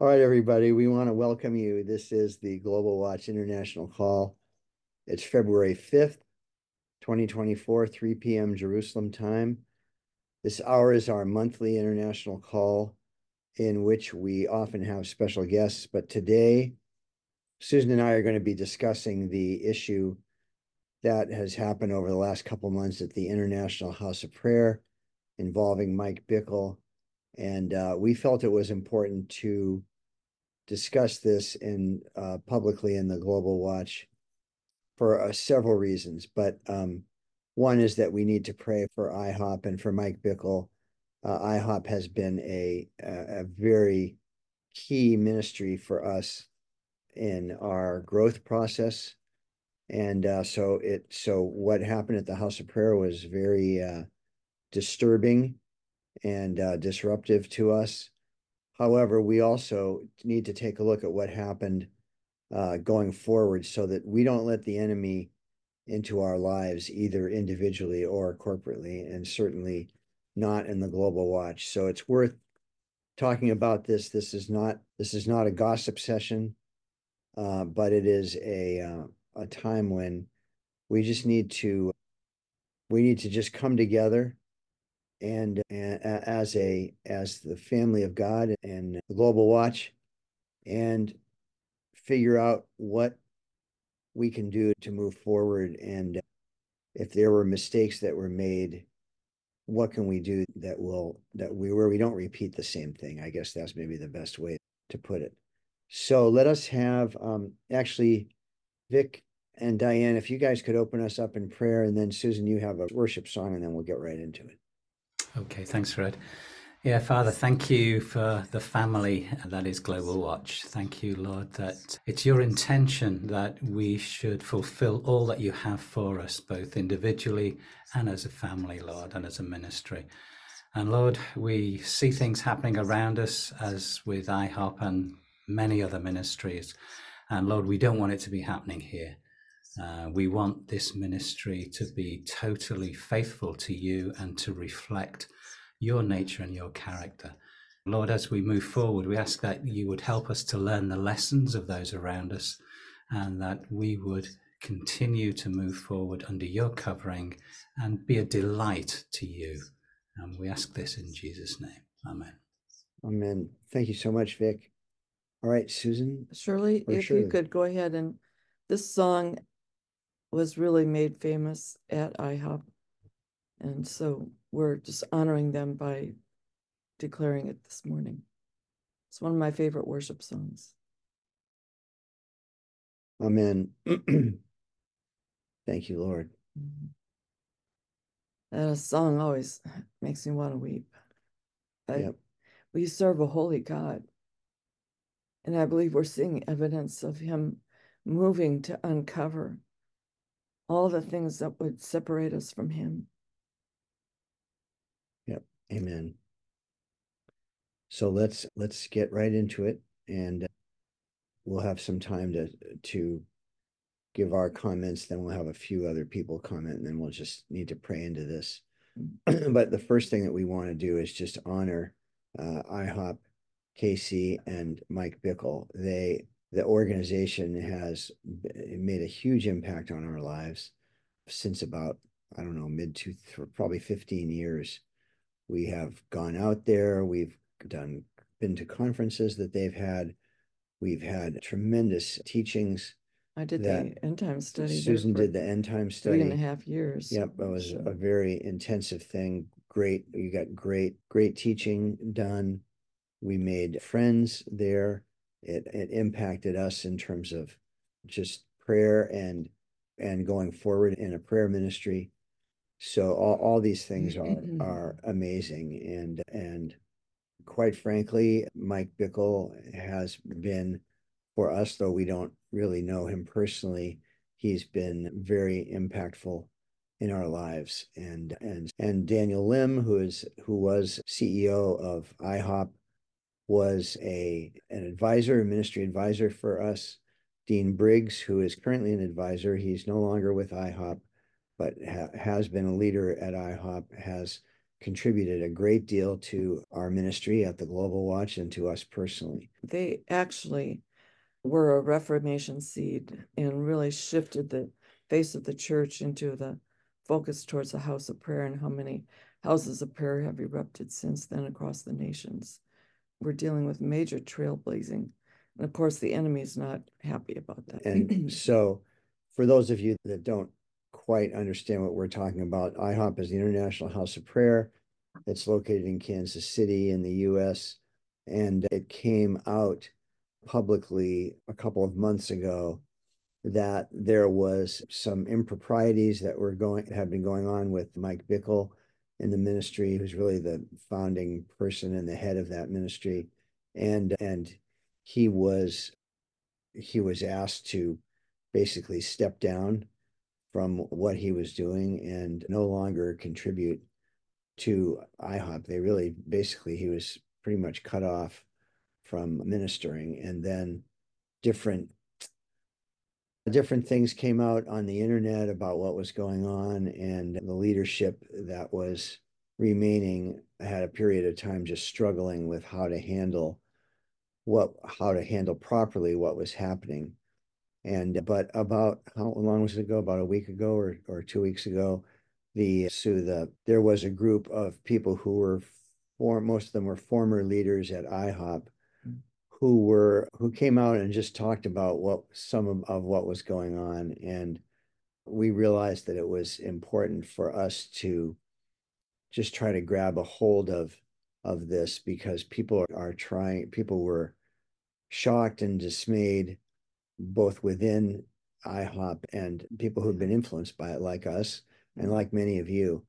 All right, everybody, we want to welcome you. This is the Global Watch International Call. It's February 5th, 2024, 3 p.m. Jerusalem time. This hour is our monthly international call in which we often have special guests. But today, Susan and I are going to be discussing the issue that has happened over the last couple months at the International House of Prayer involving Mike Bickle. And uh, we felt it was important to discuss this in uh, publicly in the Global Watch for uh, several reasons. But um, one is that we need to pray for IHOP and for Mike Bickle. Uh, IHOP has been a, a, a very key ministry for us in our growth process. And uh, so it so what happened at the House of Prayer was very uh, disturbing and uh, disruptive to us. However, we also need to take a look at what happened uh, going forward so that we don't let the enemy into our lives, either individually or corporately, and certainly not in the global watch. So it's worth talking about this. This is not this is not a gossip session, uh, but it is a uh, a time when we just need to we need to just come together and, and as a as the family of God and Global Watch, and figure out what we can do to move forward. And if there were mistakes that were made, what can we do that will that we where we don't repeat the same thing? I guess that's maybe the best way to put it. So let us have um, actually Vic and Diane, if you guys could open us up in prayer, and then Susan, you have a worship song, and then we'll get right into it. Okay, thanks, Fred. Yeah, Father, thank you for the family that is Global Watch. Thank you, Lord, that it's your intention that we should fulfill all that you have for us, both individually and as a family, Lord, and as a ministry. And Lord, we see things happening around us as with IHOP and many other ministries. And Lord, we don't want it to be happening here. Uh, we want this ministry to be totally faithful to you and to reflect your nature and your character. Lord, as we move forward, we ask that you would help us to learn the lessons of those around us and that we would continue to move forward under your covering and be a delight to you. And we ask this in Jesus' name. Amen. Amen. Thank you so much, Vic. All right, Susan. Shirley, if Shirley. you could go ahead and this song was really made famous at IHOP. And so we're just honoring them by declaring it this morning. It's one of my favorite worship songs. Amen. Thank you, Lord. Mm-hmm. That song always makes me want to weep. I, yep. We serve a holy God. And I believe we're seeing evidence of Him moving to uncover all the things that would separate us from him. Yep. Amen. So let's let's get right into it and we'll have some time to to give our comments then we'll have a few other people comment and then we'll just need to pray into this. Mm. but the first thing that we want to do is just honor uh, IHOP, Casey, and Mike Bickle. They the organization has eh, made a huge impact on our lives since about I don't know mid to probably 15 years. We have gone out there. We've done been to conferences that they've had. We've had tremendous teachings. I did the end time study. Susan did the end time study. Three and a half years. Yep, it was so. a very intensive thing. Great, you got great, great teaching done. We made friends there it, it impacted us in terms of just prayer and and going forward in a prayer ministry. So all, all these things are mm-hmm. are amazing and and quite frankly, Mike Bickle has been for us, though we don't really know him personally, he's been very impactful in our lives. And and and Daniel Lim, who is who was CEO of IHOP was a an advisor, a ministry advisor for us. Dean Briggs, who is currently an advisor, he's no longer with IHOP, but ha has been a leader at IHOP, has contributed a great deal to our ministry at the Global Watch and to us personally. They actually were a Reformation seed and really shifted the face of the church into the focus towards the house of prayer and how many houses of prayer have erupted since then across the nations. We're dealing with major trailblazing. And of course, the enemy is not happy about that. And so, for those of you that don't quite understand what we're talking about, IHOP is the International House of Prayer. It's located in Kansas City in the US. And it came out publicly a couple of months ago that there was some improprieties that were going have been going on with Mike Bickle in the ministry, who's really the founding person and the head of that ministry. And and he was he was asked to basically step down from what he was doing and no longer contribute to IHOP. They really basically he was pretty much cut off from ministering and then different different things came out on the internet about what was going on and the leadership that was remaining had a period of time just struggling with how to handle what how to handle properly what was happening. And uh, but about how long was it ago? About a week ago or, or two weeks ago the so the there was a group of people who were for most of them were former leaders at IHOP who were who came out and just talked about what some of, of what was going on and we realized that it was important for us to just try to grab a hold of of this because people are, trying people were shocked and dismayed both within IHOP and people who've been influenced by it like us and like many of you.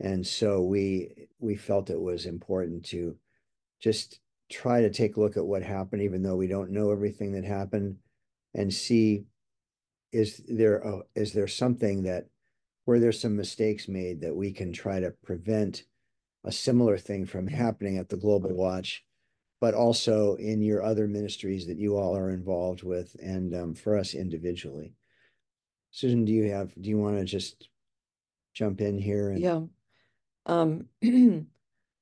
And so we we felt it was important to just try to take a look at what happened, even though we don't know everything that happened, and see is there a, is there something that where there's some mistakes made that we can try to prevent a similar thing from happening at the Global Watch, but also in your other ministries that you all are involved with, and um, for us individually. Susan, do you have do you want to just jump in here? And... Yeah. Um,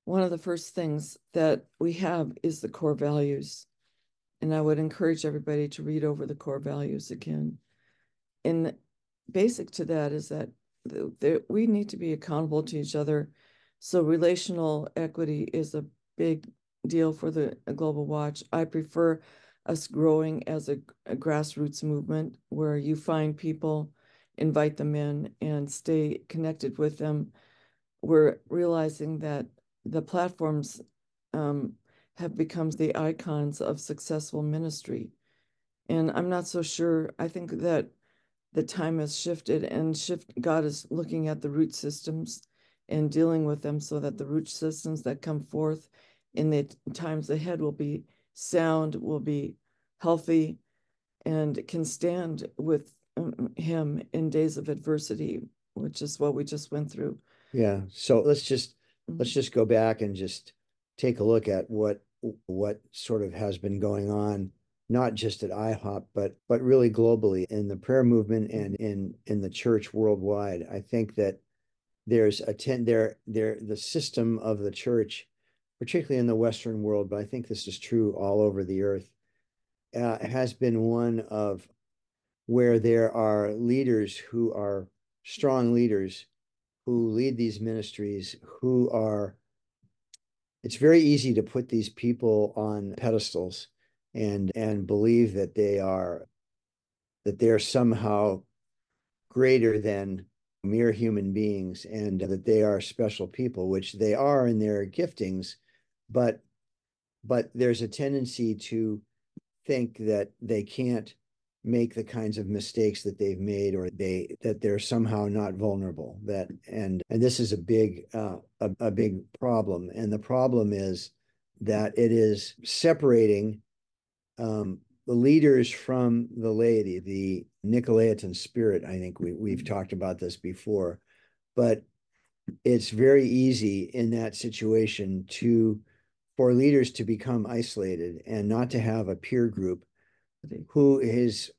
one of the first things that we have is the core values. And I would encourage everybody to read over the core values again. And basic to that is that we need to be accountable to each other. So relational equity is a big deal for the uh, Global Watch. I prefer us growing as a, a grassroots movement where you find people, invite them in, and stay connected with them. We're realizing that the platforms um, have become the icons of successful ministry. And I'm not so sure. I think that the time has shifted and shift God is looking at the root systems and dealing with them so that the root systems that come forth in the times ahead will be sound, will be healthy, and can stand with um, him in days of adversity, which is what we just went through. Yeah. So let's just let's mm-hmm. just go back and just take a look at what what sort of has been going on not just at IHOP but but really globally in the prayer movement and in in the church worldwide i think that there's a ten there there the system of the church particularly in the western world but i think this is true all over the earth uh, has been one of where there are leaders who are strong leaders who lead these ministries who are it's very easy to put these people on pedestals and and believe that they are that they're somehow greater than mere human beings and that they are special people which they are in their giftings but but there's a tendency to think that they can't make the kinds of mistakes that they've made or they that they're somehow not vulnerable that and and this is a big uh, a, a big problem. And the problem is that it is separating um, the leaders from the laity the Nicolaitan spirit I think we, we've talked about this before. But it's very easy in that situation to for leaders to become isolated and not to have a peer group who is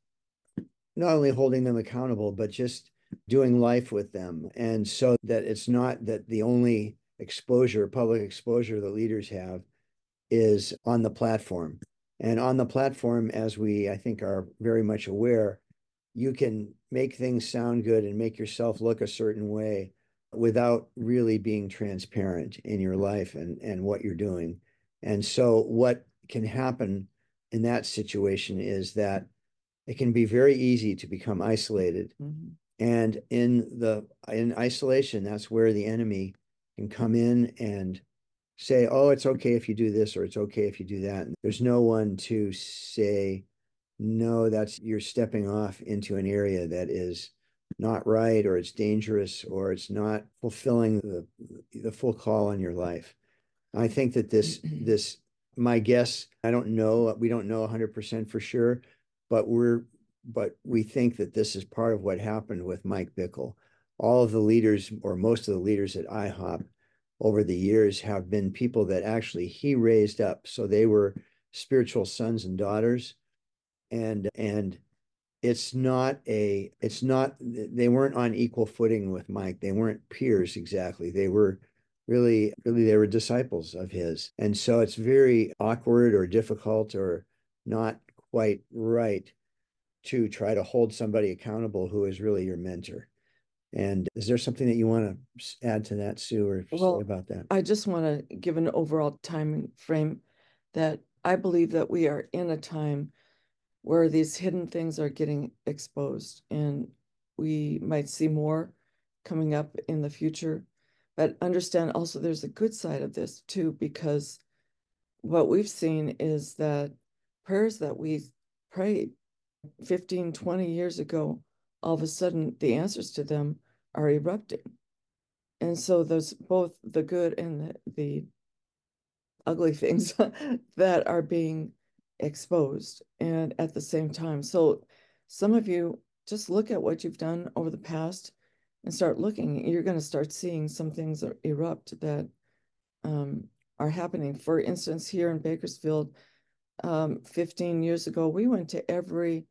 not only holding them accountable, but just doing life with them. And so that it's not that the only exposure, public exposure that leaders have is on the platform. And on the platform, as we, I think, are very much aware, you can make things sound good and make yourself look a certain way without really being transparent in your life and, and what you're doing. And so, what can happen in that situation is that it can be very easy to become isolated. Mm-hmm. And in the in isolation, that's where the enemy can come in and say, "Oh, it's okay if you do this, or it's okay if you do that." And there's no one to say, "No, that's you're stepping off into an area that is not right, or it's dangerous, or it's not fulfilling the the full call on your life." I think that this this my guess, I don't know, we don't know 100% for sure, but we're but we think that this is part of what happened with Mike Bickle. All of the leaders, or most of the leaders at IHOP over the years, have been people that actually he raised up. So they were spiritual sons and daughters. And and it's not a it's not they weren't on equal footing with Mike. They weren't peers exactly. They were really really they were disciples of his. And so it's very awkward or difficult or not quite right to try to hold somebody accountable who is really your mentor. And is there something that you want to add to that, Sue, or well, say about that? I just want to give an overall time frame that I believe that we are in a time where these hidden things are getting exposed, and we might see more coming up in the future. But understand also there's a good side of this too, because what we've seen is that prayers that we prayed 15, 20 years ago, all of a sudden the answers to them are erupting. And so there's both the good and the, the ugly things that are being exposed and at the same time. So some of you just look at what you've done over the past and start looking. You're going to start seeing some things erupt that um, are happening. For instance, here in Bakersfield, um, 15 years ago, we went to every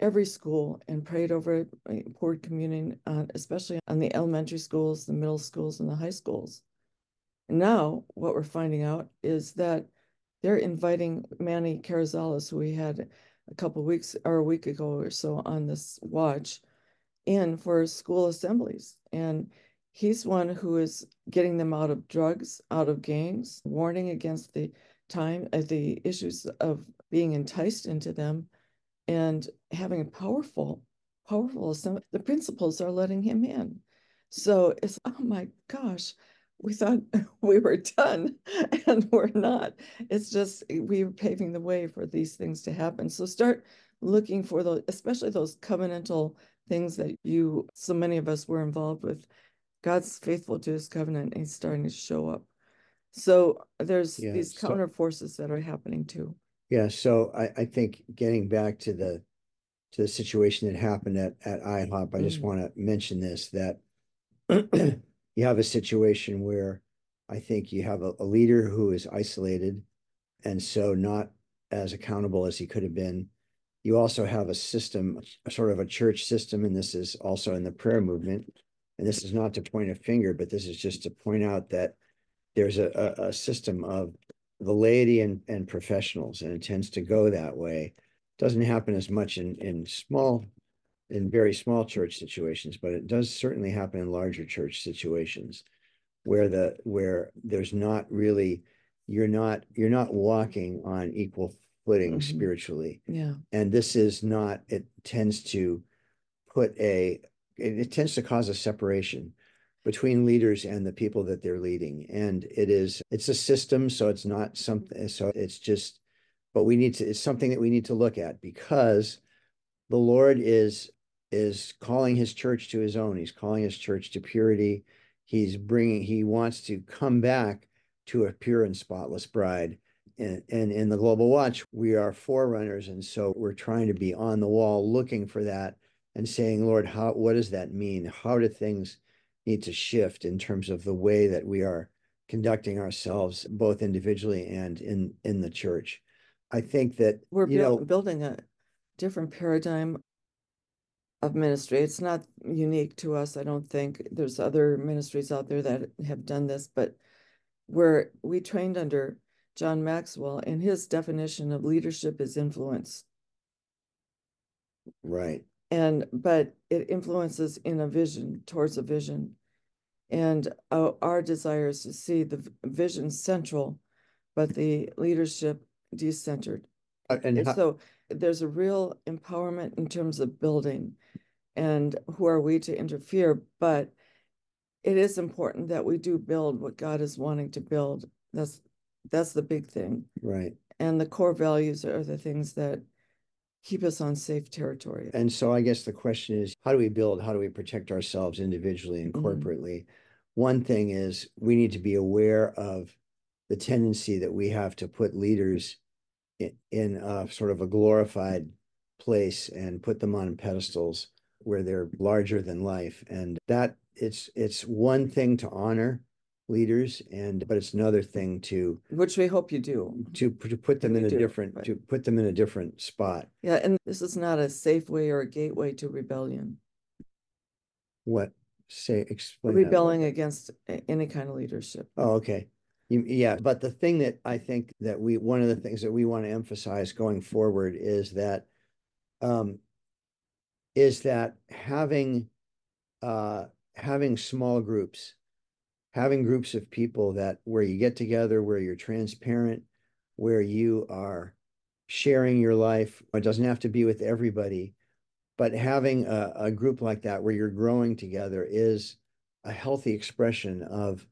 every school and prayed over it, poured communion, uh, especially on the elementary schools, the middle schools, and the high schools. And now, what we're finding out is that they're inviting Manny Carrizales, who we had a couple weeks or a week ago or so on this watch, in for school assemblies. And he's one who is getting them out of drugs, out of gangs, warning against the time, uh, the issues of being enticed into them and having a powerful, powerful the principals are letting him in. So it's oh my gosh, we thought we were done and we're not. It's just we are paving the way for these things to happen. So start looking for those, especially those covenantal things that you so many of us were involved with. God's faithful to his covenant and he's starting to show up. So there's yeah, these counter forces that are happening too. Yeah, so I, I think getting back to the to the situation that happened at, at IHOP, I just mm. want to mention this that you have a situation where I think you have a, a leader who is isolated and so not as accountable as he could have been. You also have a system, sort of a church system, and this is also in the prayer movement. And this is not to point a finger, but this is just to point out that there's a, a, a system of the laity and, and professionals, and it tends to go that way. Doesn't happen as much in, in small, in very small church situations, but it does certainly happen in larger church situations where the where there's not really you're not you're not walking on equal footing mm-hmm. spiritually. Yeah. And this is not, it tends to put a it, it tends to cause a separation between leaders and the people that they're leading and it is it's a system so it's not something so it's just but we need to it's something that we need to look at because the lord is is calling his church to his own he's calling his church to purity he's bringing he wants to come back to a pure and spotless bride and, and in the global watch we are forerunners and so we're trying to be on the wall looking for that and saying lord how what does that mean how do things need to shift in terms of the way that we are conducting ourselves both individually and in in the church i think that we're you know, building a different paradigm of ministry. It's not unique to us, I don't think. There's other ministries out there that have done this, but where we trained under John Maxwell and his definition of leadership is influence. Right. And but it influences in a vision towards a vision. And our, our desire is to see the vision central, but the leadership decentered. Uh, And And so there's a real empowerment in terms of building. And who are we to interfere? But it is important that we do build what God is wanting to build. That's that's the big thing. right. And the core values are the things that keep us on safe territory. And so I guess the question is, how do we build? How do we protect ourselves individually and Mhm. corporately? One thing is we need to be aware of the tendency that we have to put leaders in, in a sort of a glorified place and put them on pedestals where they're larger than life. And that it's it's one thing to honor leaders and but it's another thing to Which we hope you do. to, to put them in a do, different to put them in a different spot. Yeah, and this is not a safe way or a gateway to rebellion. What say explain. Rebelling against any kind of leadership. Oh, okay. You, yeah, but the thing that I think that we, one of the things that we want to emphasize going forward is that, um, is that having, uh, having small groups, having groups of people that, where you get together, where you're transparent, where you are sharing your life, it doesn't have to be with everybody, but having a, a group like that where you're growing together is a healthy expression of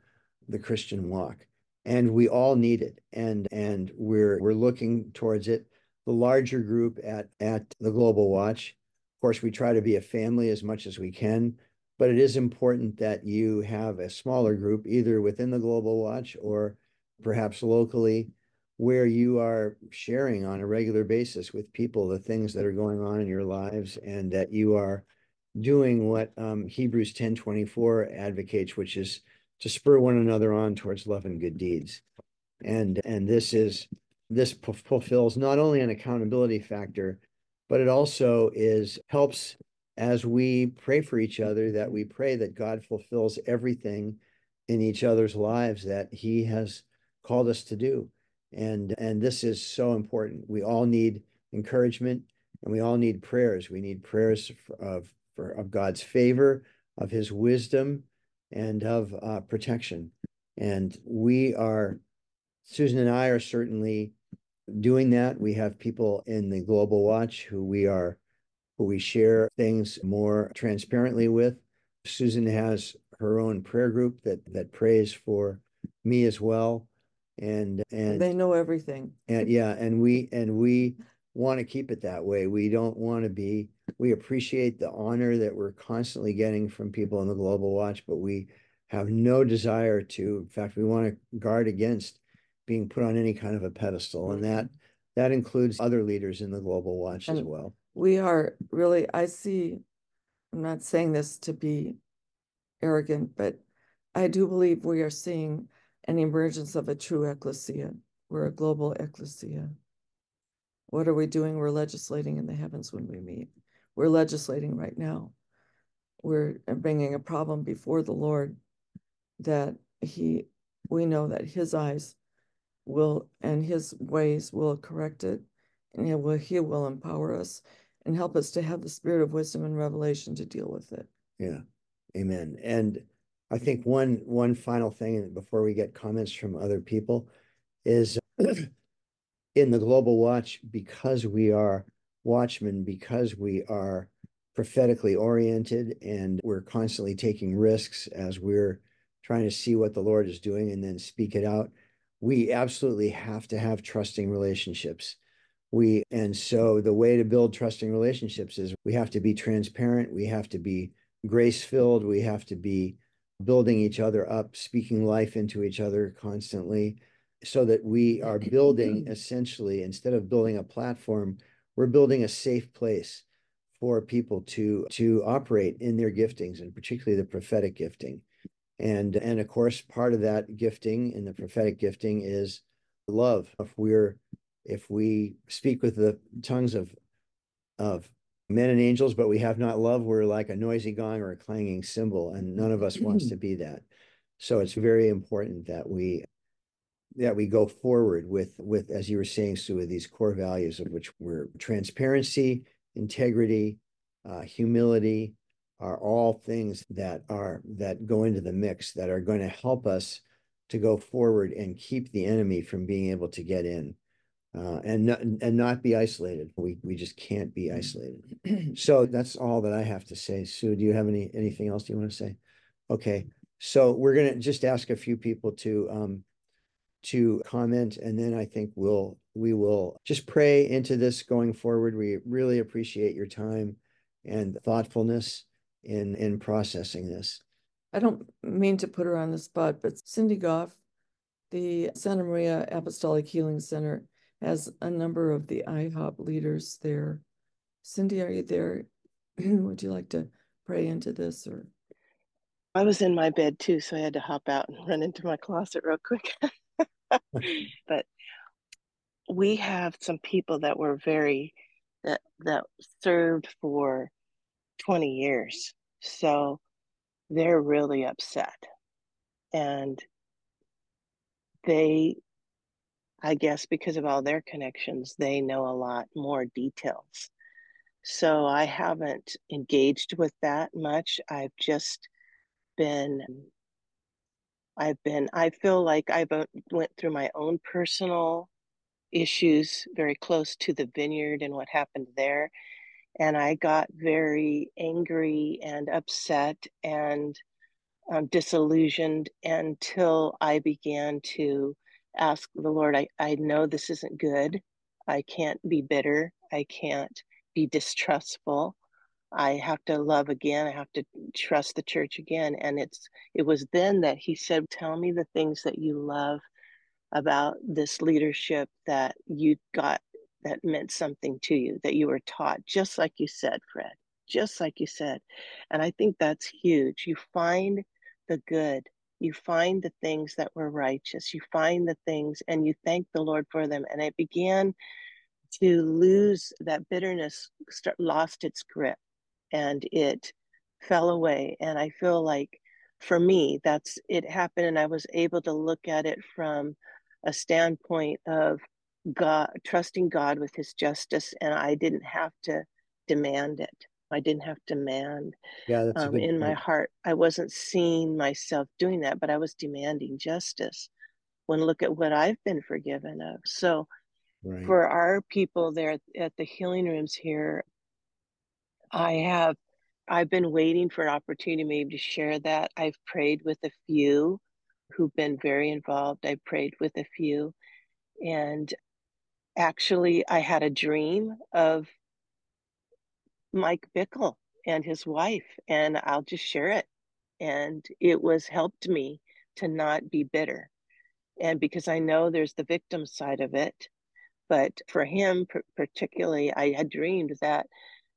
the Christian walk. And we all need it. And and we're we're looking towards it. The larger group at at the Global Watch. Of course, we try to be a family as much as we can, but it is important that you have a smaller group, either within the Global Watch or perhaps locally, where you are sharing on a regular basis with people the things that are going on in your lives and that you are doing what um, Hebrews 10 24 advocates, which is to spur one another on towards love and good deeds. And and this is this fulfills not only an accountability factor, but it also is helps as we pray for each other that we pray that God fulfills everything in each other's lives that he has called us to do. And and this is so important. We all need encouragement and we all need prayers. We need prayers of for of God's favor, of his wisdom, and of uh, protection. And we are, Susan and I are certainly doing that. We have people in the Global Watch who we are, who we share things more transparently with. Susan has her own prayer group that that prays for me as well. And and They know everything. and yeah, and we and we want to keep it that way. We don't want to be, we appreciate the honor that we're constantly getting from people in the Global Watch, but we have no desire to, in fact, we want to guard against being put on any kind of a pedestal. And that that includes other leaders in the Global Watch as well. We are really, I see, I'm not saying this to be arrogant, but I do believe we are seeing an emergence of a true ecclesia. We're a global ecclesia. What are we doing? We're legislating in the heavens when we meet. We're legislating right now. We're bringing a problem before the Lord that he, we know that his eyes will and his ways will correct it and he will, he will empower us and help us to have the spirit of wisdom and revelation to deal with it. Yeah, amen. And I think one one final thing before we get comments from other people is in the Global Watch, because we are watchmen, because we are prophetically oriented and we're constantly taking risks as we're trying to see what the Lord is doing and then speak it out. We absolutely have to have trusting relationships. We and so the way to build trusting relationships is we have to be transparent, we have to be grace filled, we have to be building each other up, speaking life into each other constantly, so that we are building mm-hmm. essentially, instead of building a platform, we're building a safe place for people to to operate in their giftings and particularly the prophetic gifting. And and of course, part of that gifting in the prophetic gifting is love. If we're if we speak with the tongues of of men and angels, but we have not love. We're like a noisy gong or a clanging cymbal, and none of us wants to be that. So it's very important that we that we go forward with with as you were saying, Sue, with these core values of which were transparency, integrity, uh, humility, are all things that are that go into the mix that are going to help us to go forward and keep the enemy from being able to get in uh, and not and not be isolated. We we just can't be isolated. so that's all that I have to say. Sue, do you have any anything else you want to say? Okay, so we're gonna just ask a few people to um to comment, and then I think we'll we will just pray into this going forward. We really appreciate your time and thoughtfulness in in processing this. I don't mean to put her on the spot, but Cindy Goff, the Santa Maria Apostolic Healing Center, has a number of the IHOP leaders there. Cindy, are you there? Would you like to pray into this or? I was in my bed too, so I had to hop out and run into my closet real quick. but we have some people that were very that that served for 20 years. So they're really upset. And they, I guess, because of all their connections, they know a lot more details. So I haven't engaged with that much. I've just been I've been I feel like I've went through my own personal issues very close to the vineyard and what happened there and I got very angry and upset and um, disillusioned until I began to ask the Lord, I, I know this isn't good. I can't be bitter. I can't be distrustful. I have to love again. I have to trust the church again. And it's it was then that he said, Tell me the things that you love about this leadership that you got that meant something to you, that you were taught, just like you said, Fred, just like you said. And I think that's huge. You find the good, you find the things that were righteous, you find the things and you thank the Lord for them. And it began to lose that bitterness, start, lost its grip and it fell away. And I feel like for me, that's it happened. And I was able to look at it from a standpoint of God, trusting God with his justice, and I didn't have to demand it. I didn't have to demand yeah, um, in point. my heart. I wasn't seeing myself doing that, but I was demanding justice. When look at what I've been forgiven of. So, right. for our people there at the healing rooms here, I have I've been waiting for an opportunity maybe to share that. I've prayed with a few who've been very involved. I prayed with a few, and actually, I had a dream of Mike Bickle and his wife, and I'll just share it. And it was helped me to not be bitter. And because I know there's the victim side of it, but for him particularly, I had dreamed that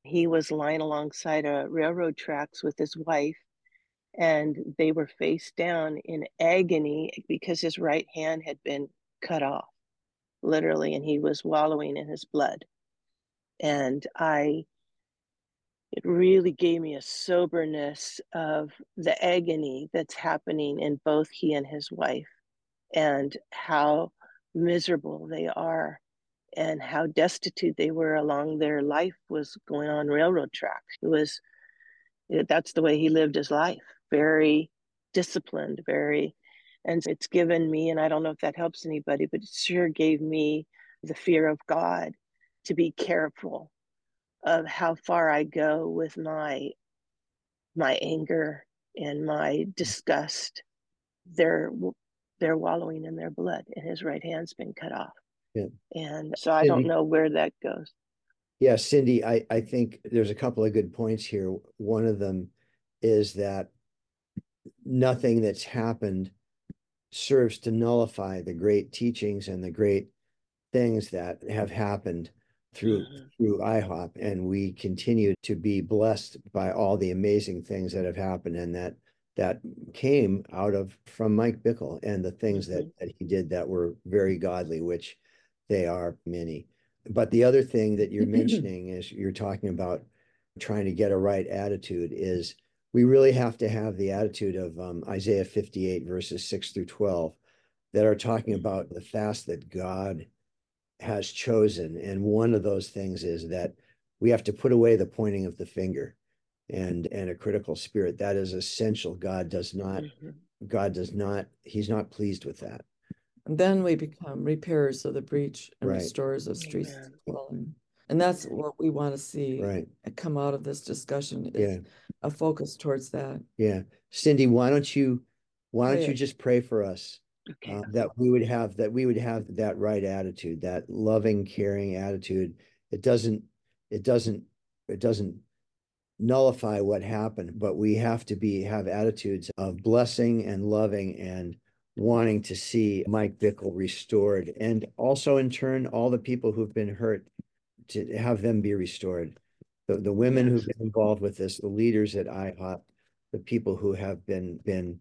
he was lying alongside a railroad tracks with his wife, and they were face down in agony because his right hand had been cut off literally, and he was wallowing in his blood. And I, it really gave me a soberness of the agony that's happening in both he and his wife and how miserable they are and how destitute they were along their life was going on railroad tracks. It was, that's the way he lived his life, very disciplined, very and it's given me, and I don't know if that helps anybody, but it sure gave me the fear of God to be careful of how far I go with my my anger and my disgust. They're they're wallowing in their blood, and his right hand's been cut off. Yeah. And so I don't know where that goes. Yeah, Cindy, I, I think there's a couple of good points here. One of them is that nothing that's happened serves to nullify the great teachings and the great things that have happened through mm-hmm. through IHOP and we continue to be blessed by all the amazing things that have happened and that that came out of from Mike Bickle and the things mm-hmm. that, that he did that were very godly which they are many but the other thing that you're mentioning is you're talking about trying to get a right attitude is we really have to have the attitude of um, Isaiah 58 verses 6 through 12 that are talking about the fast that God has chosen. And one of those things is that we have to put away the pointing of the finger and and a critical spirit. That is essential. God does not, mm-hmm. God does not, he's not pleased with that. And then we become repairers of the breach and right. restorers of streets dwelling. And that's what we want to see right. come out of this discussion is yeah. a focus towards that. Yeah. Cindy, why don't you why don't you just pray for us okay. uh, that we would have that we would have that right attitude, that loving, caring attitude. It doesn't it doesn't it doesn't nullify what happened, but we have to be have attitudes of blessing and loving and wanting to see Mike Bickle restored, and also in turn all the people who've been hurt to have them be restored. The the women who've been involved with this, the leaders at IHOP, the people who have been been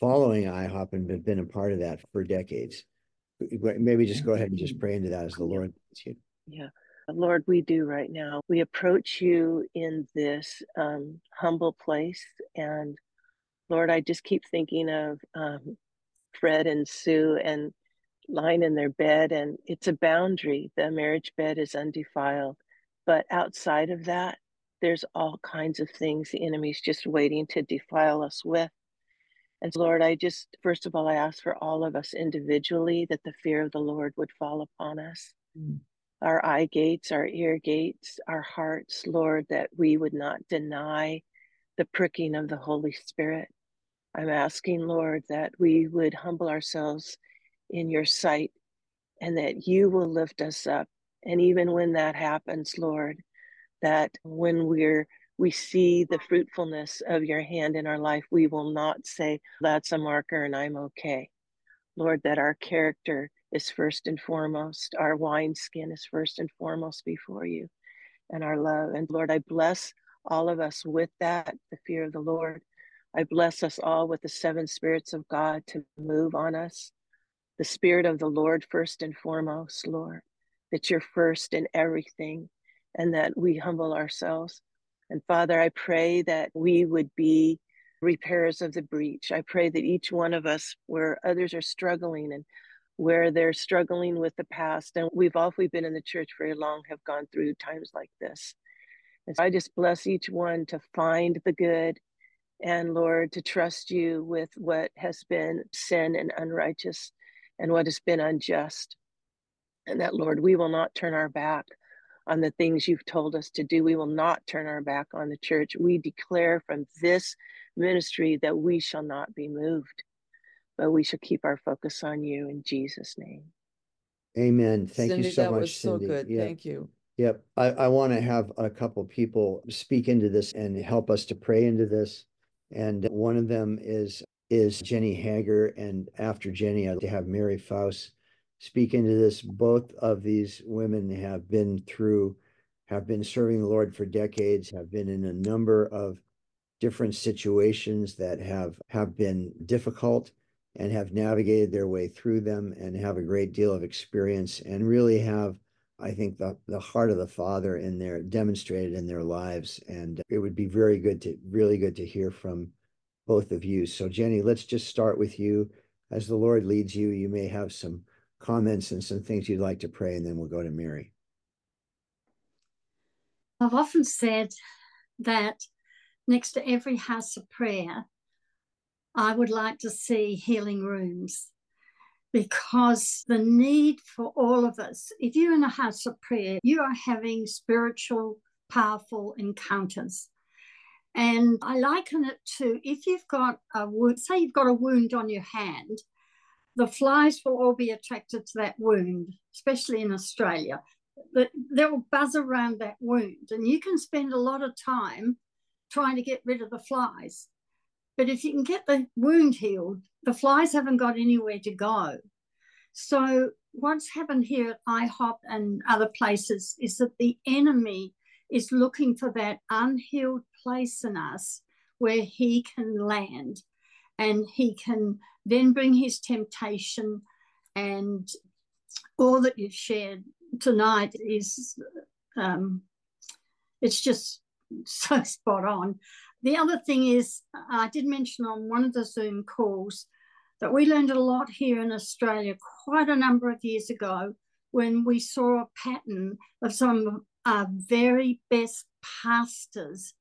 following IHOP and been, been a part of that for decades. Maybe just go ahead and just pray into that as the Lord leads you. Yeah. Lord, we do right now. We approach you in this um, humble place. And Lord, I just keep thinking of um, Fred and Sue and lying in their bed, and it's a boundary. The marriage bed is undefiled. But outside of that, there's all kinds of things the enemy's just waiting to defile us with. And Lord, I just, first of all, I ask for all of us individually that the fear of the Lord would fall upon us. Mm our eye gates, our ear gates, our hearts, Lord, that we would not deny the pricking of the Holy Spirit. I'm asking, Lord, that we would humble ourselves in your sight and that you will lift us up. And even when that happens, Lord, that when we're we see the fruitfulness of your hand in our life, we will not say, That's a marker and I'm okay. Lord, that our character is first and foremost. Our wineskin is first and foremost before you and our love. And Lord, I bless all of us with that, the fear of the Lord. I bless us all with the seven spirits of God to move on us. The spirit of the Lord, first and foremost, Lord, that you're first in everything and that we humble ourselves. And Father, I pray that we would be repairers of the breach. I pray that each one of us, where others are struggling and where they're struggling with the past. And we've all, we've been in the church very long, have gone through times like this. And so I just bless each one to find the good and Lord, to trust you with what has been sin and unrighteous and what has been unjust. And that, Lord, we will not turn our back on the things you've told us to do. We will not turn our back on the church. We declare from this ministry that we shall not be moved but we shall keep our focus on you in Jesus' name. Amen. Thank Cindy, you so that much. Was so good. Yeah. Thank you. Yep. I, I want to have a couple people speak into this and help us to pray into this. And one of them is is Jenny Hager. And after Jenny, I'd to have Mary Faust speak into this. Both of these women have been through, have been serving the Lord for decades, have been in a number of different situations that have have been difficult and have navigated their way through them and have a great deal of experience and really have I think the the heart of the Father in there demonstrated in their lives, and it would be very good to really good to hear from both of you. So Jenny, let's just start with you. As the Lord leads you, you may have some comments and some things you'd like to pray, and then we'll go to Mary. I've often said that next to every house of prayer I would like to see healing rooms because the need for all of us, if you're in a house of prayer, you are having spiritual, powerful encounters. And I liken it to if you've got a wound, say you've got a wound on your hand, the flies will all be attracted to that wound, especially in Australia. But they'll buzz around that wound, and you can spend a lot of time trying to get rid of the flies. But if you can get the wound healed, the flies haven't got anywhere to go. So what's happened here at IHOP and other places is that the enemy is looking for that unhealed place in us where he can land and he can then bring his temptation and all that you've shared tonight is um, it's just so spot on. The other thing is, I did mention on one of the Zoom calls that we learned a lot here in Australia quite a number of years ago when we saw a pattern of some of our very best pastors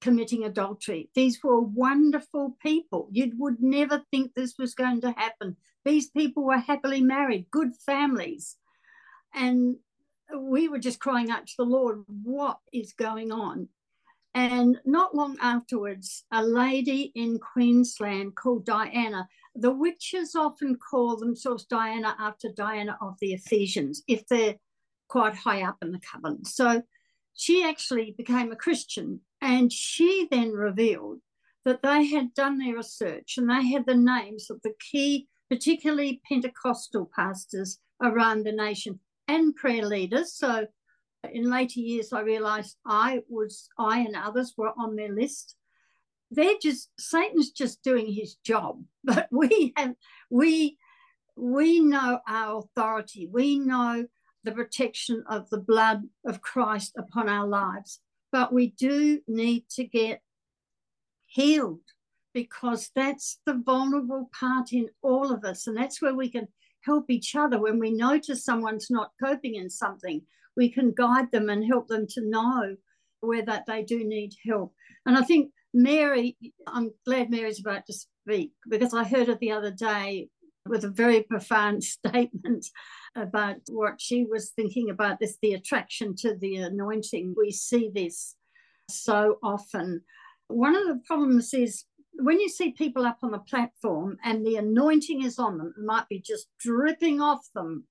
committing adultery. These were wonderful people. You would never think this was going to happen. These people were happily married, good families. And we were just crying out to the Lord, what is going on? And not long afterwards, a lady in Queensland called Diana, the witches often call themselves Diana after Diana of the Ephesians, if they're quite high up in the coven. So she actually became a Christian and she then revealed that they had done their research and they had the names of the key, particularly Pentecostal pastors around the nation and prayer leaders. So in later years, I realized I was, I and others were on their list. They're just, Satan's just doing his job, but we have, we, we know our authority. We know the protection of the blood of Christ upon our lives. But we do need to get healed because that's the vulnerable part in all of us. And that's where we can help each other. When we notice someone's not coping in something, we can guide them and help them to know where that they do need help. And I think Mary, I'm glad Mary's about to speak because I heard it the other day with a very profound statement about what she was thinking about this the attraction to the anointing. We see this so often. One of the problems is when you see people up on the platform and the anointing is on them, it might be just dripping off them.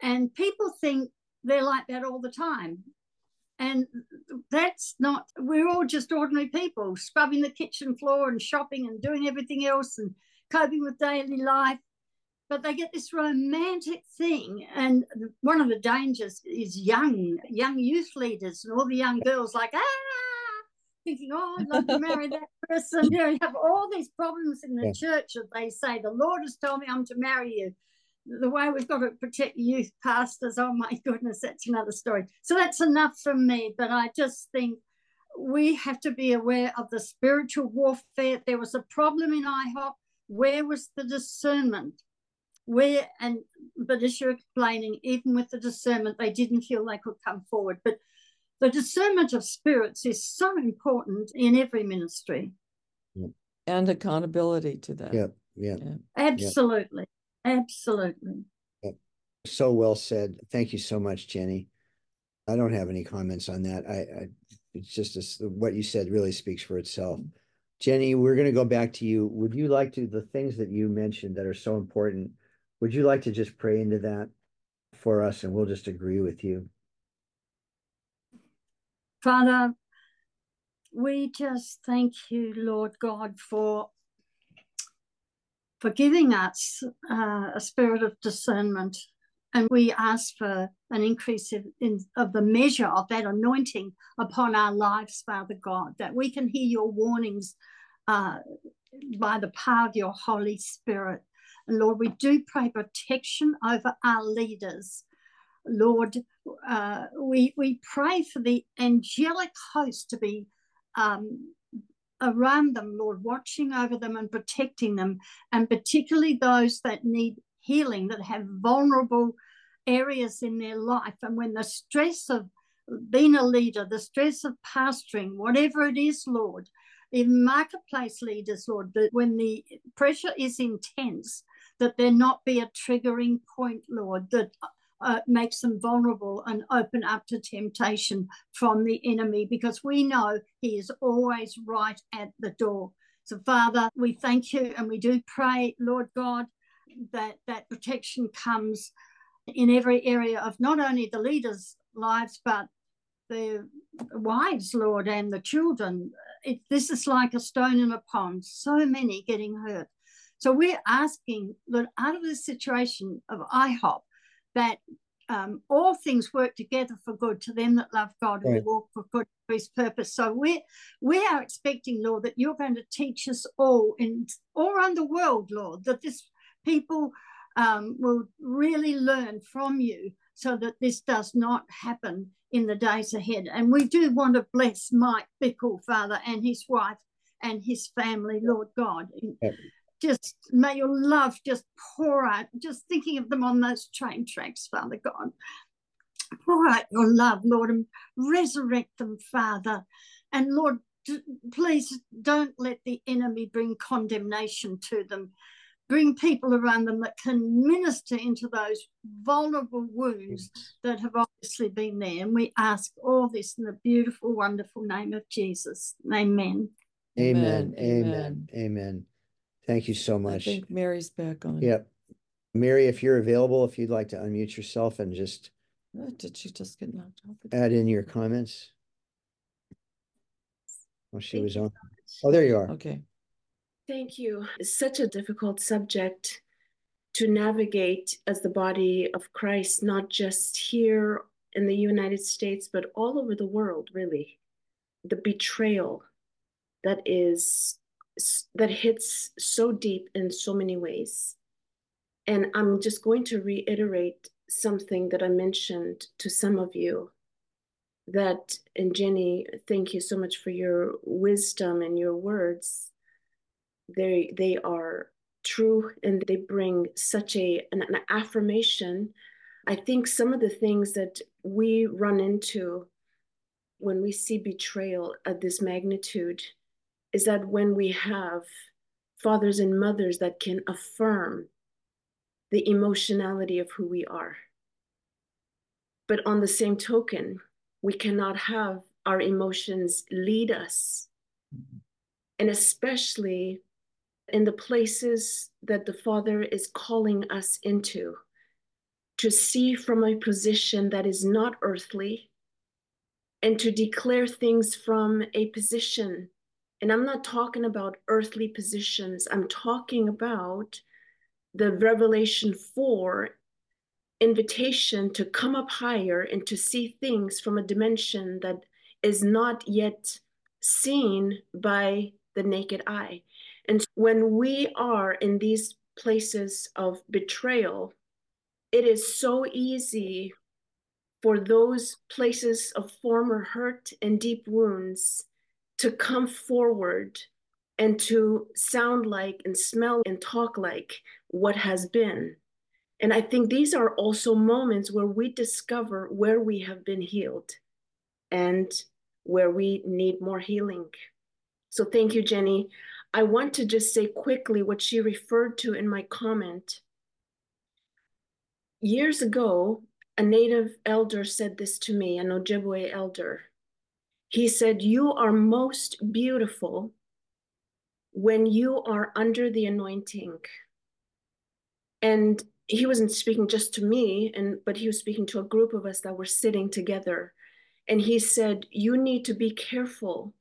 And people think they're like that all the time. And that's not, we're all just ordinary people scrubbing the kitchen floor and shopping and doing everything else and coping with daily life but they get this romantic thing. And one of the dangers is young young youth leaders and all the young girls like ah thinking oh i'd love to marry that person. You know you have all these problems in the yeah. church that they say the lord has told me i'm to marry you. The way we've got to protect youth pastors oh my goodness that's another story. So that's enough from me but i just think we have to be aware of the spiritual warfare. There was a problem in ihop where was the discernment? Where and but as you're explaining even with the discernment they didn't feel they could come forward. But the discernment of spirits is so important in every ministry. And accountability to that. Yeah yeah, yeah. absolutely yeah. absolutely yeah. so well said. Thank you so much jenny. I don't have any comments on that. I, I it's just a, what you said really speaks for itself jenny we're going to go back to you would you like to the things that you mentioned that are so important would you like to just pray into that for us and we'll just agree with you? Father, we just thank you, Lord God, for for giving us uh, a spirit of discernment. And we ask for an increase in, in, of the measure of that anointing upon our lives, Father God, that we can hear your warnings uh, by the power of your Holy Spirit. And Lord, we do pray protection over our leaders. Lord, uh, we, we pray for the angelic host to be um, around them, Lord, watching over them and protecting them, and particularly those that need healing, that have vulnerable areas in their life. And when the stress of being a leader, the stress of pastoring, whatever it is, Lord, in marketplace leaders, Lord, that when the pressure is intense, that there not be a triggering point, Lord, that uh, makes them vulnerable and open up to temptation from the enemy because we know he is always right at the door. So, Father, we thank you and we do pray, Lord God, that that protection comes in every area of not only the leaders' lives, but the wives, Lord, and the children. It, this is like a stone in a pond, so many getting hurt. So we're asking that out of this situation of IHOP, that um, all things work together for good to them that love God and walk for good for His purpose. So we we are expecting, Lord, that you're going to teach us all in all around the world, Lord, that this people um, will really learn from you so that this does not happen in the days ahead. And we do want to bless Mike Bickle, Father, and his wife and his family, Lord God. Just may your love just pour out, just thinking of them on those train tracks, Father God. Pour out your love, Lord, and resurrect them, Father. And Lord, please don't let the enemy bring condemnation to them bring people around them that can minister into those vulnerable wounds that have obviously been there. And we ask all this in the beautiful, wonderful name of Jesus. Amen. Amen. Amen. Amen. Amen. Thank you so much. I think Mary's back on. Yep. Mary, if you're available, if you'd like to unmute yourself and just uh, did she just get knocked off? Add in your comments. Well, she was on. Oh, there you are. Okay. Thank you. It's such a difficult subject to navigate as the body of Christ, not just here in the United States, but all over the world, really. The betrayal that is that hits so deep in so many ways. And I'm just going to reiterate something that I mentioned to some of you that and Jenny, thank you so much for your wisdom and your words they they are true and they bring such a an, an affirmation i think some of the things that we run into when we see betrayal at this magnitude is that when we have fathers and mothers that can affirm the emotionality of who we are but on the same token we cannot have our emotions lead us mm-hmm. and especially in the places that the Father is calling us into, to see from a position that is not earthly, and to declare things from a position. And I'm not talking about earthly positions, I'm talking about the Revelation 4 invitation to come up higher and to see things from a dimension that is not yet seen by the naked eye. And when we are in these places of betrayal, it is so easy for those places of former hurt and deep wounds to come forward and to sound like and smell and talk like what has been. And I think these are also moments where we discover where we have been healed and where we need more healing. So thank you, Jenny. I want to just say quickly what she referred to in my comment. Years ago, a native elder said this to me, an Ojibwe elder. He said, You are most beautiful when you are under the anointing. And he wasn't speaking just to me, and but he was speaking to a group of us that were sitting together. And he said, You need to be careful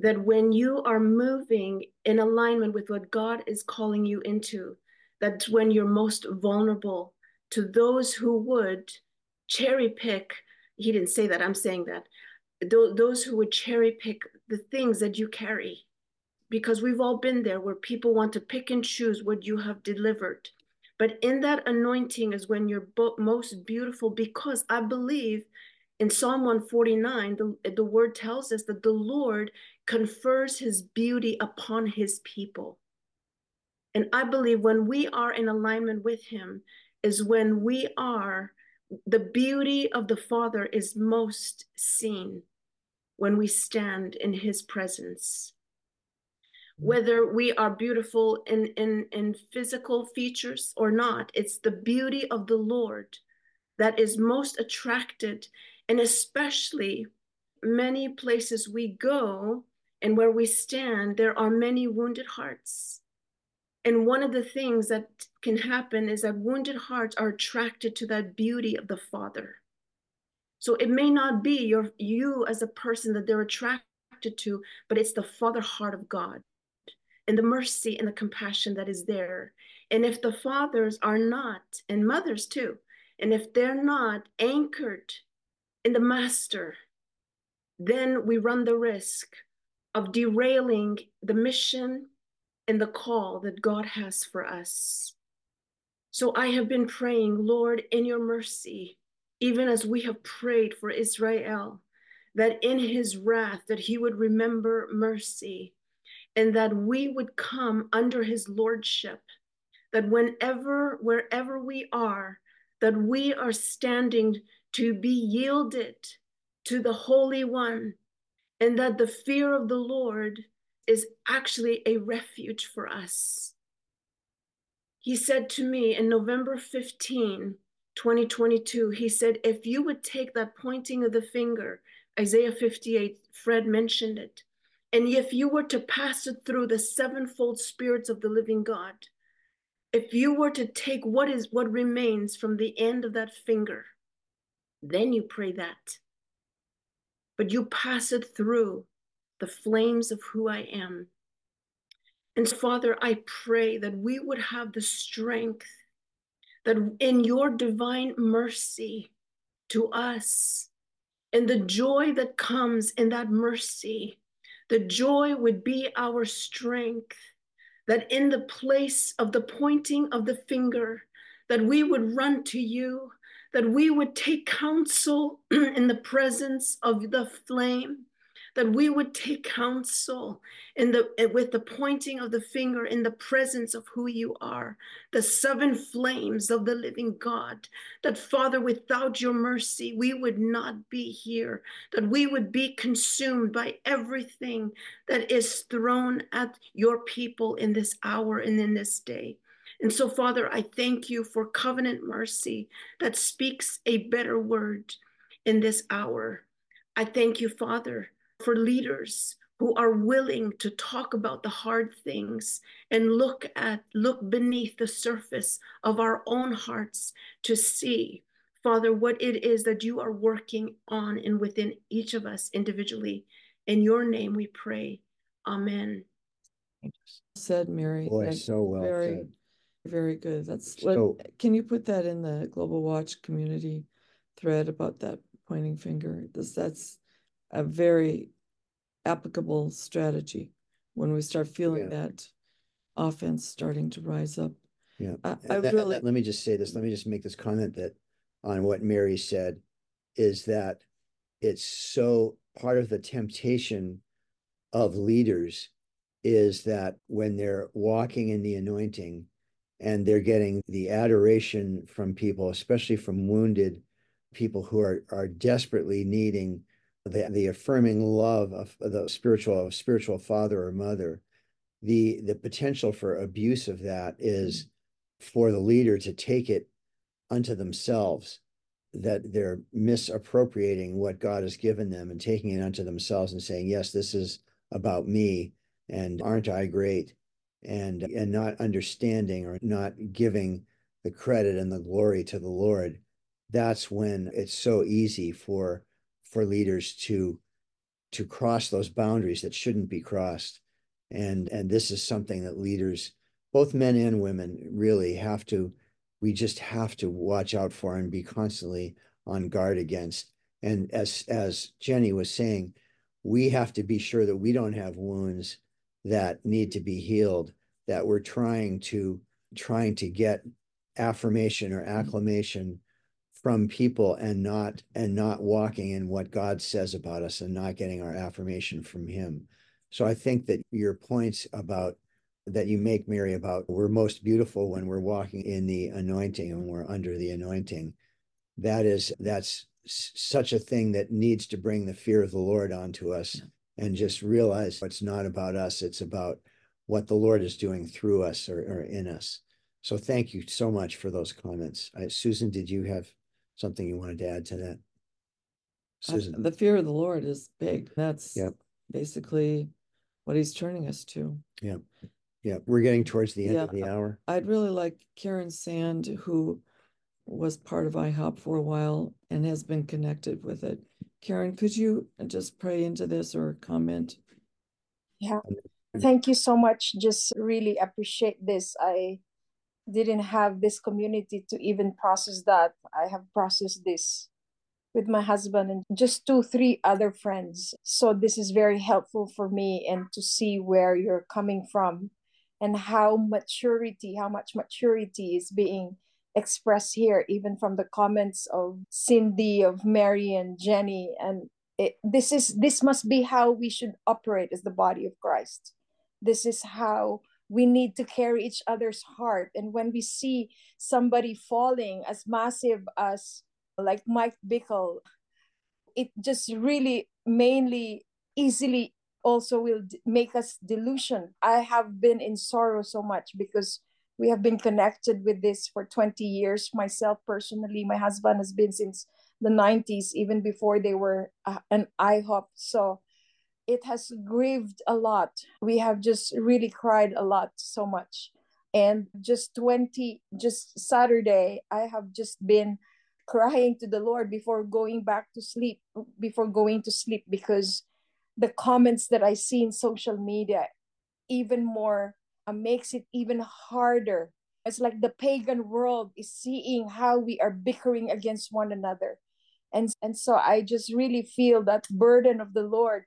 that when you are moving in alignment with what God is calling you into, that's when you're most vulnerable to those who would cherry pick. He didn't say that, I'm saying that. Those who would cherry pick the things that you carry. Because we've all been there where people want to pick and choose what you have delivered. But in that anointing is when you're most beautiful because I believe in Psalm 149, the, the word tells us that the Lord confers his beauty upon his people. And I believe when we are in alignment with him, is when we are, the beauty of the Father is most seen when we stand in his presence. Whether we are beautiful in, in, in physical features or not, it's the beauty of the Lord that is most attracted and especially many places we go and where we stand, there are many wounded hearts. And one of the things that can happen is that wounded hearts are attracted to that beauty of the Father. So it may not be your you as a person that they're attracted to, but it's the Father heart of God and the mercy and the compassion that is there. And if the fathers are not, and mothers too, and if they're not anchored in the master, then we run the risk of derailing the mission and the call that God has for us. So I have been praying, Lord, in your mercy, even as we have prayed for Israel, that in his wrath that he would remember mercy and that we would come under his lordship that whenever wherever we are that we are standing to be yielded to the holy one and that the fear of the lord is actually a refuge for us he said to me in november 15 2022 he said if you would take that pointing of the finger Isaiah 58, Fred mentioned it. And if you were to pass it through the sevenfold spirits of the living God, if you were to take what is what remains from the end of that finger, then you pray that. But you pass it through the flames of who I am. And Father, I pray that we would have the strength that in your divine mercy to us, and the joy that comes in that mercy, the joy would be our strength. That in the place of the pointing of the finger, that we would run to you, that we would take counsel in the presence of the flame, that we would take counsel in the eh, with the pointing of the finger in the presence of who you are the seven flames of the living god that father without your mercy we would not be here that we would be consumed by everything that is thrown at your people in this hour and in this day and so, Father, I thank you for covenant mercy that speaks a better word in this hour. I thank you, Father, for leaders who are willing to talk about the hard things and look at look beneath the surface of our own hearts to see father what it is that you are working on and within each of us individually. In your name we pray. Amen. Said mary. Boy so well very said. Very good that's so, can you put that in the global watch community thread about that pointing finger this that's a very applicable strategy when we start feeling yeah. that offense starting to rise up. Yeah. I, I that, really let me just say this. Let me just make this comment that on what Mary said is that it's so part of the temptation of leaders is that when they're walking in the anointing and they're getting the adoration from people, especially from wounded people who are, are desperately needing the, the affirming love of the spiritual spiritual father or mother, the the potential for abuse of that is for the leader to take it unto themselves that they're misappropriating what God has given them and taking it unto themselves and saying, yes, this is about me and aren't I great? And and not understanding or not giving the credit and the glory to the Lord. That's when it's so easy for for leaders to to cross those boundaries that shouldn't be crossed and and this is something that leaders both men and women really have to we just have to watch out for and be constantly on guard against and as as jenny was saying we have to be sure that we don't have wounds that need to be healed that we're trying to trying to get affirmation or acclamation from people and not and not walking in what God says about us and not getting our affirmation from him. So I think that your points about that you make Mary about we're most beautiful when we're walking in the anointing and we're under the anointing that is that's such a thing that needs to bring the fear of the Lord onto us yeah. And just realize it's not about us it's about what the Lord is doing through us or, or in us. So thank you so much for those comments. I, Susan, did you have something you wanted to add to that? Uh, Susan. the fear of the Lord is big. That's yep. basically what he's turning us to. Yeah. Yeah. We're getting towards the end yeah, of the hour. I'd really like Karen Sand, who was part of IHOP for a while and has been connected with it. Karen, could you just pray into this or comment? Yeah. Thank you so much. Just really appreciate this. I didn't have this community to even process that. I have processed this with my husband and just two, three other friends. So this is very helpful for me and to see where you're coming from and how maturity, how much maturity is being expressed here, even from the comments of Cindy, of Mary, and Jenny. And it, this is this must be how we should operate as the body of Christ. This is how we need to carry each other's heart. And when we see somebody falling as massive as like Mike Bickle, it just really mainly easily also will make us delusion. I have been in sorrow so much because we have been connected with this for 20 years. Myself personally, my husband has been since the 90s, even before they were uh, an IHOP. So it has grieved a lot. We have just really cried a lot, so much. And just 20, just Saturday, I have just been crying to the Lord before going back to sleep, before going to sleep, because the comments that I see in social media even more Uh, makes it even harder. It's like the pagan world is seeing how we are bickering against one another. And, and so I just really feel that burden of the Lord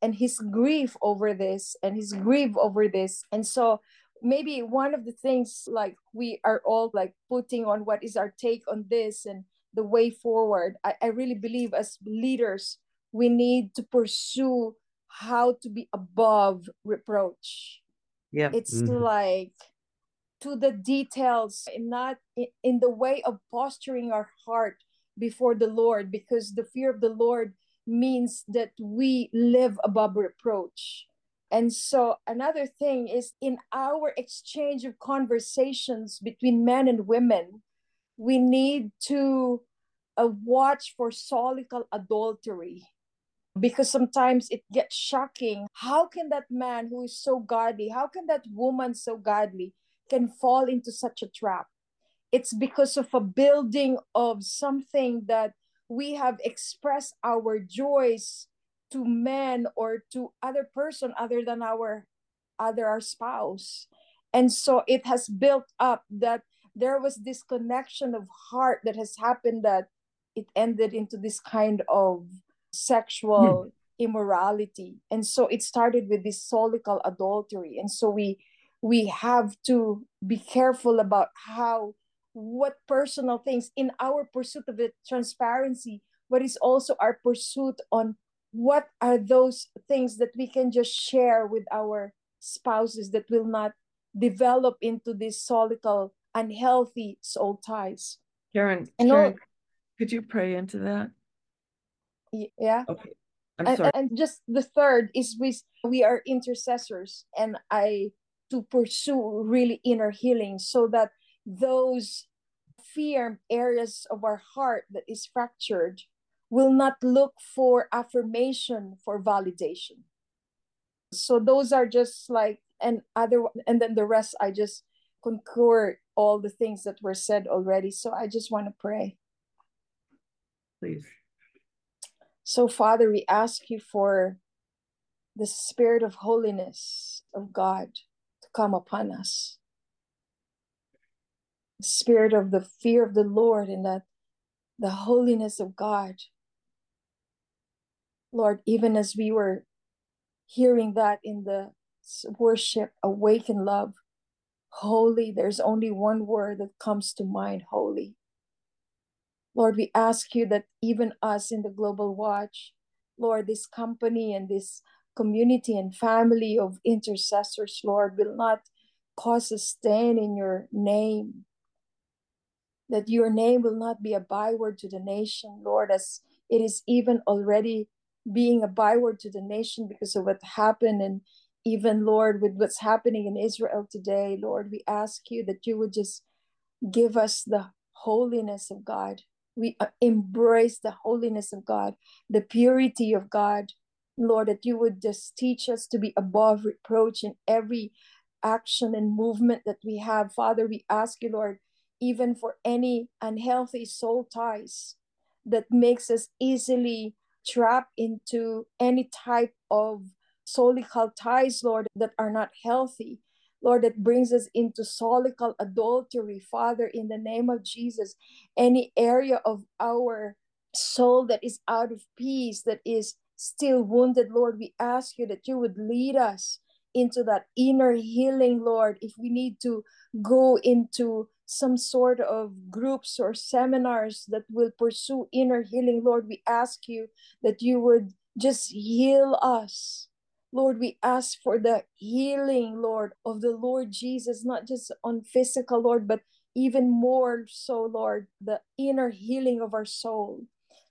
and his grief over this and his grief over this. And so maybe one of the things like we are all like putting on what is our take on this and the way forward. I, I really believe as leaders, we need to pursue how to be above reproach. Yeah. It's mm-hmm. like to the details, not in, in the way of posturing our heart before the Lord, because the fear of the Lord means that we live above reproach. And so, another thing is in our exchange of conversations between men and women, we need to uh, watch for solical adultery because sometimes it gets shocking. How can that man who is so godly how can that woman so godly can fall into such a trap? It's because of a building of something that we have expressed our joys to men or to other person other than our other our spouse. And so it has built up that there was this connection of heart that has happened that it ended into this kind of sexual hmm. immorality. And so it started with this solical adultery. And so we we have to be careful about how what personal things in our pursuit of the transparency but is also our pursuit on what are those things that we can just share with our spouses that will not develop into this solical unhealthy soul ties. Karen, and karen all, could you pray into that yeah. Okay. I'm and, sorry. and just the third is we we are intercessors and i to pursue really inner healing so that those fear areas of our heart that is fractured will not look for affirmation for validation. So those are just like and other and then the rest i just concur all the things that were said already. So i just want to pray. Please so, Father, we ask you for the spirit of holiness of God to come upon us. The spirit of the fear of the Lord and that the holiness of God. Lord, even as we were hearing that in the worship, awaken love, holy, there's only one word that comes to mind holy. Lord, we ask you that even us in the Global Watch, Lord, this company and this community and family of intercessors, Lord, will not cause a stain in your name. That your name will not be a byword to the nation, Lord, as it is even already being a byword to the nation because of what happened. And even, Lord, with what's happening in Israel today, Lord, we ask you that you would just give us the holiness of God we uh, embrace the holiness of God, the purity of God. Lord, that you would just teach us to be above reproach in every action and movement that we have. Father, we ask you, Lord, even for any unhealthy soul ties that makes us easily trap into any type of solical ties, Lord, that are not healthy. Lord, that brings us into solical adultery. Father, in the name of Jesus, any area of our soul that is out of peace, that is still wounded, Lord, we ask you that you would lead us into that inner healing, Lord. If we need to go into some sort of groups or seminars that will pursue inner healing, Lord, we ask you that you would just heal us. Lord, we ask for the healing, Lord, of the Lord Jesus, not just on physical, Lord, but even more so, Lord, the inner healing of our soul.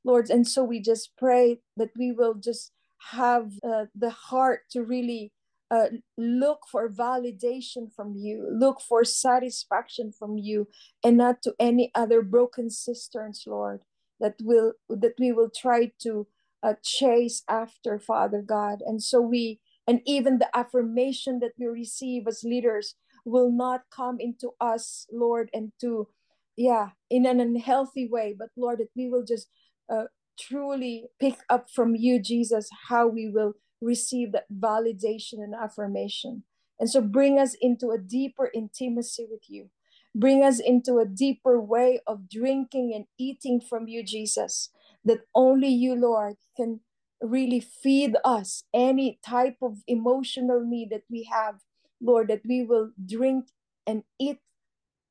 Lord, and so we just pray that we will just have uh, the heart to really uh, look for validation from you, look for satisfaction from you, and not to any other broken cisterns, Lord, that will that we will try to uh, chase after, Father God. And so we, and even the affirmation that we receive as leaders will not come into us, Lord, and to, yeah, in an unhealthy way, but Lord, that we will just uh, truly pick up from you, Jesus, how we will receive that validation and affirmation. And so bring us into a deeper intimacy with you. Bring us into a deeper way of drinking and eating from you, Jesus, that only you, Lord, can really feed us any type of emotional need that we have, Lord, that we will drink and eat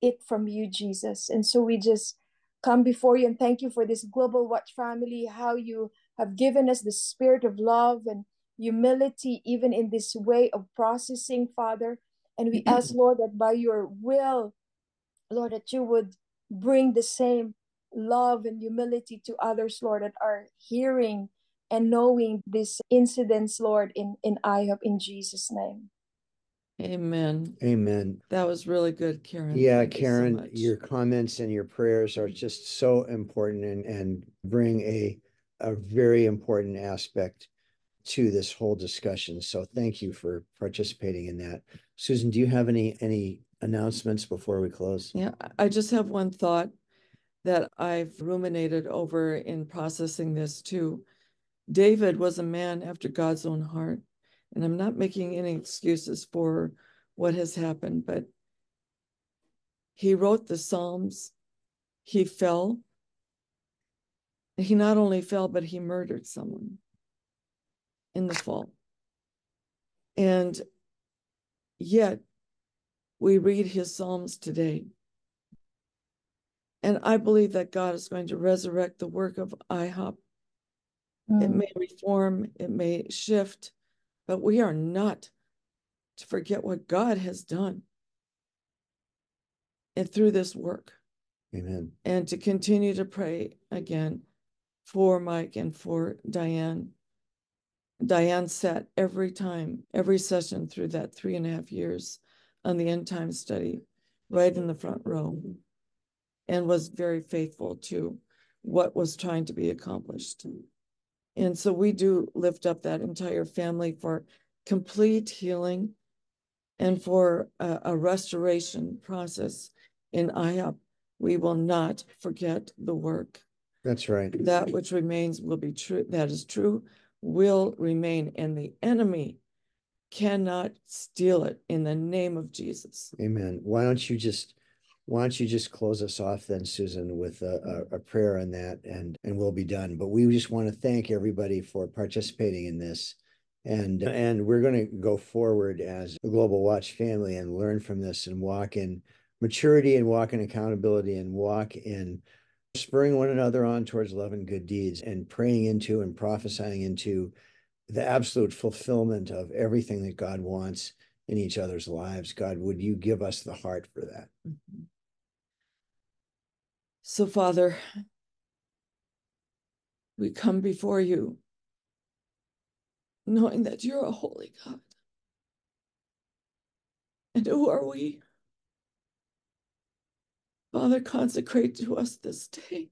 it from you, Jesus. And so we just come before you and thank you for this global watch family, how you have given us the spirit of love and humility, even in this way of processing, Father. And we ask, Lord, that by your will, Lord, that you would bring the same love and humility to others, Lord, that are hearing and knowing these incidents, Lord, in, in IHOP in Jesus' name. Amen. Amen. That was really good, Karen. Yeah, Thank Karen, you so your comments and your prayers are just so important and, and bring a a very important aspect to this whole discussion. So thank you for participating in that. Susan, do you have any any announcements before we close? Yeah, I just have one thought that I've ruminated over in processing this too. David was a man after God's own heart. And I'm not making any excuses for what has happened, but he wrote the Psalms. He fell. He not only fell, but he murdered someone in the fall. And yet, we read his Psalms today. And I believe that God is going to resurrect the work of IHOP. Mm. It may reform, it may shift, but we are not to forget what God has done and through this work. Amen. And to continue to pray again for Mike and for Diane Diane sat every time, every session through that three and a half years on the end time study, right in the front row, and was very faithful to what was trying to be accomplished. And so we do lift up that entire family for complete healing and for a, a restoration process in IHOP. We will not forget the work. That's right. That which remains will be true. That is true will remain, and the enemy cannot steal it in the name of Jesus. Amen. Why don't you just why don't you just close us off then, Susan, with a, a, a, prayer on that and and we'll be done. But we just want to thank everybody for participating in this. And and we're going to go forward as a Global Watch family and learn from this and walk in maturity and walk in accountability and walk in spurring one another on towards love and good deeds and praying into and prophesying into the absolute fulfillment of everything that God wants in each other's lives. God, would you give us the heart for that? Mm-hmm. So, Father, we come before you knowing that you're a holy God. And who are we? Father, consecrate to us this day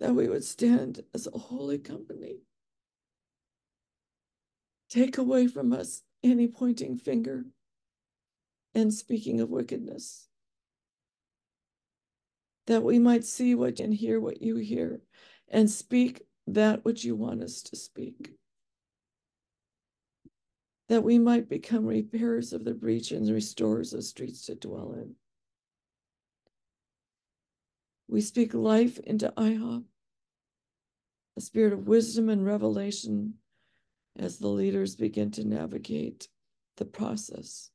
that we would stand as a holy company. Take away from us any pointing finger and speaking of wickedness, that we might see what and hear what you hear and speak that which you want us to speak that we might become repairers of the breach and restorers of streets to dwell in. We speak life into IHOP, a spirit of wisdom and revelation as the leaders begin to navigate the process.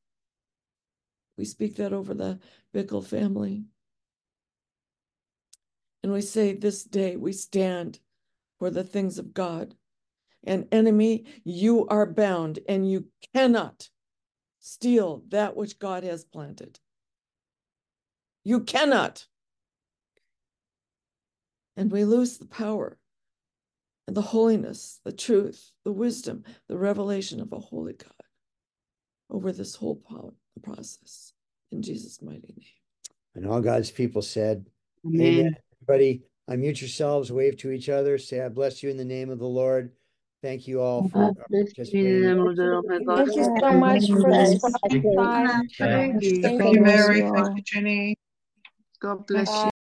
We speak that over the Bickle family. And we say this day we stand for the things of God. And enemy, you are bound and you cannot steal that which God has planted. You cannot. And we lose the power and the holiness, the truth, the wisdom, the revelation of a holy God over this whole process. In Jesus' mighty name. And all God's people said, Amen. Amen. Everybody, unmute yourselves, wave to each other, say, I bless you in the name of the Lord. Thank you all for participating. Thank you so much for this time. Thank you, Mary. Thank you, Jenny. God bless you.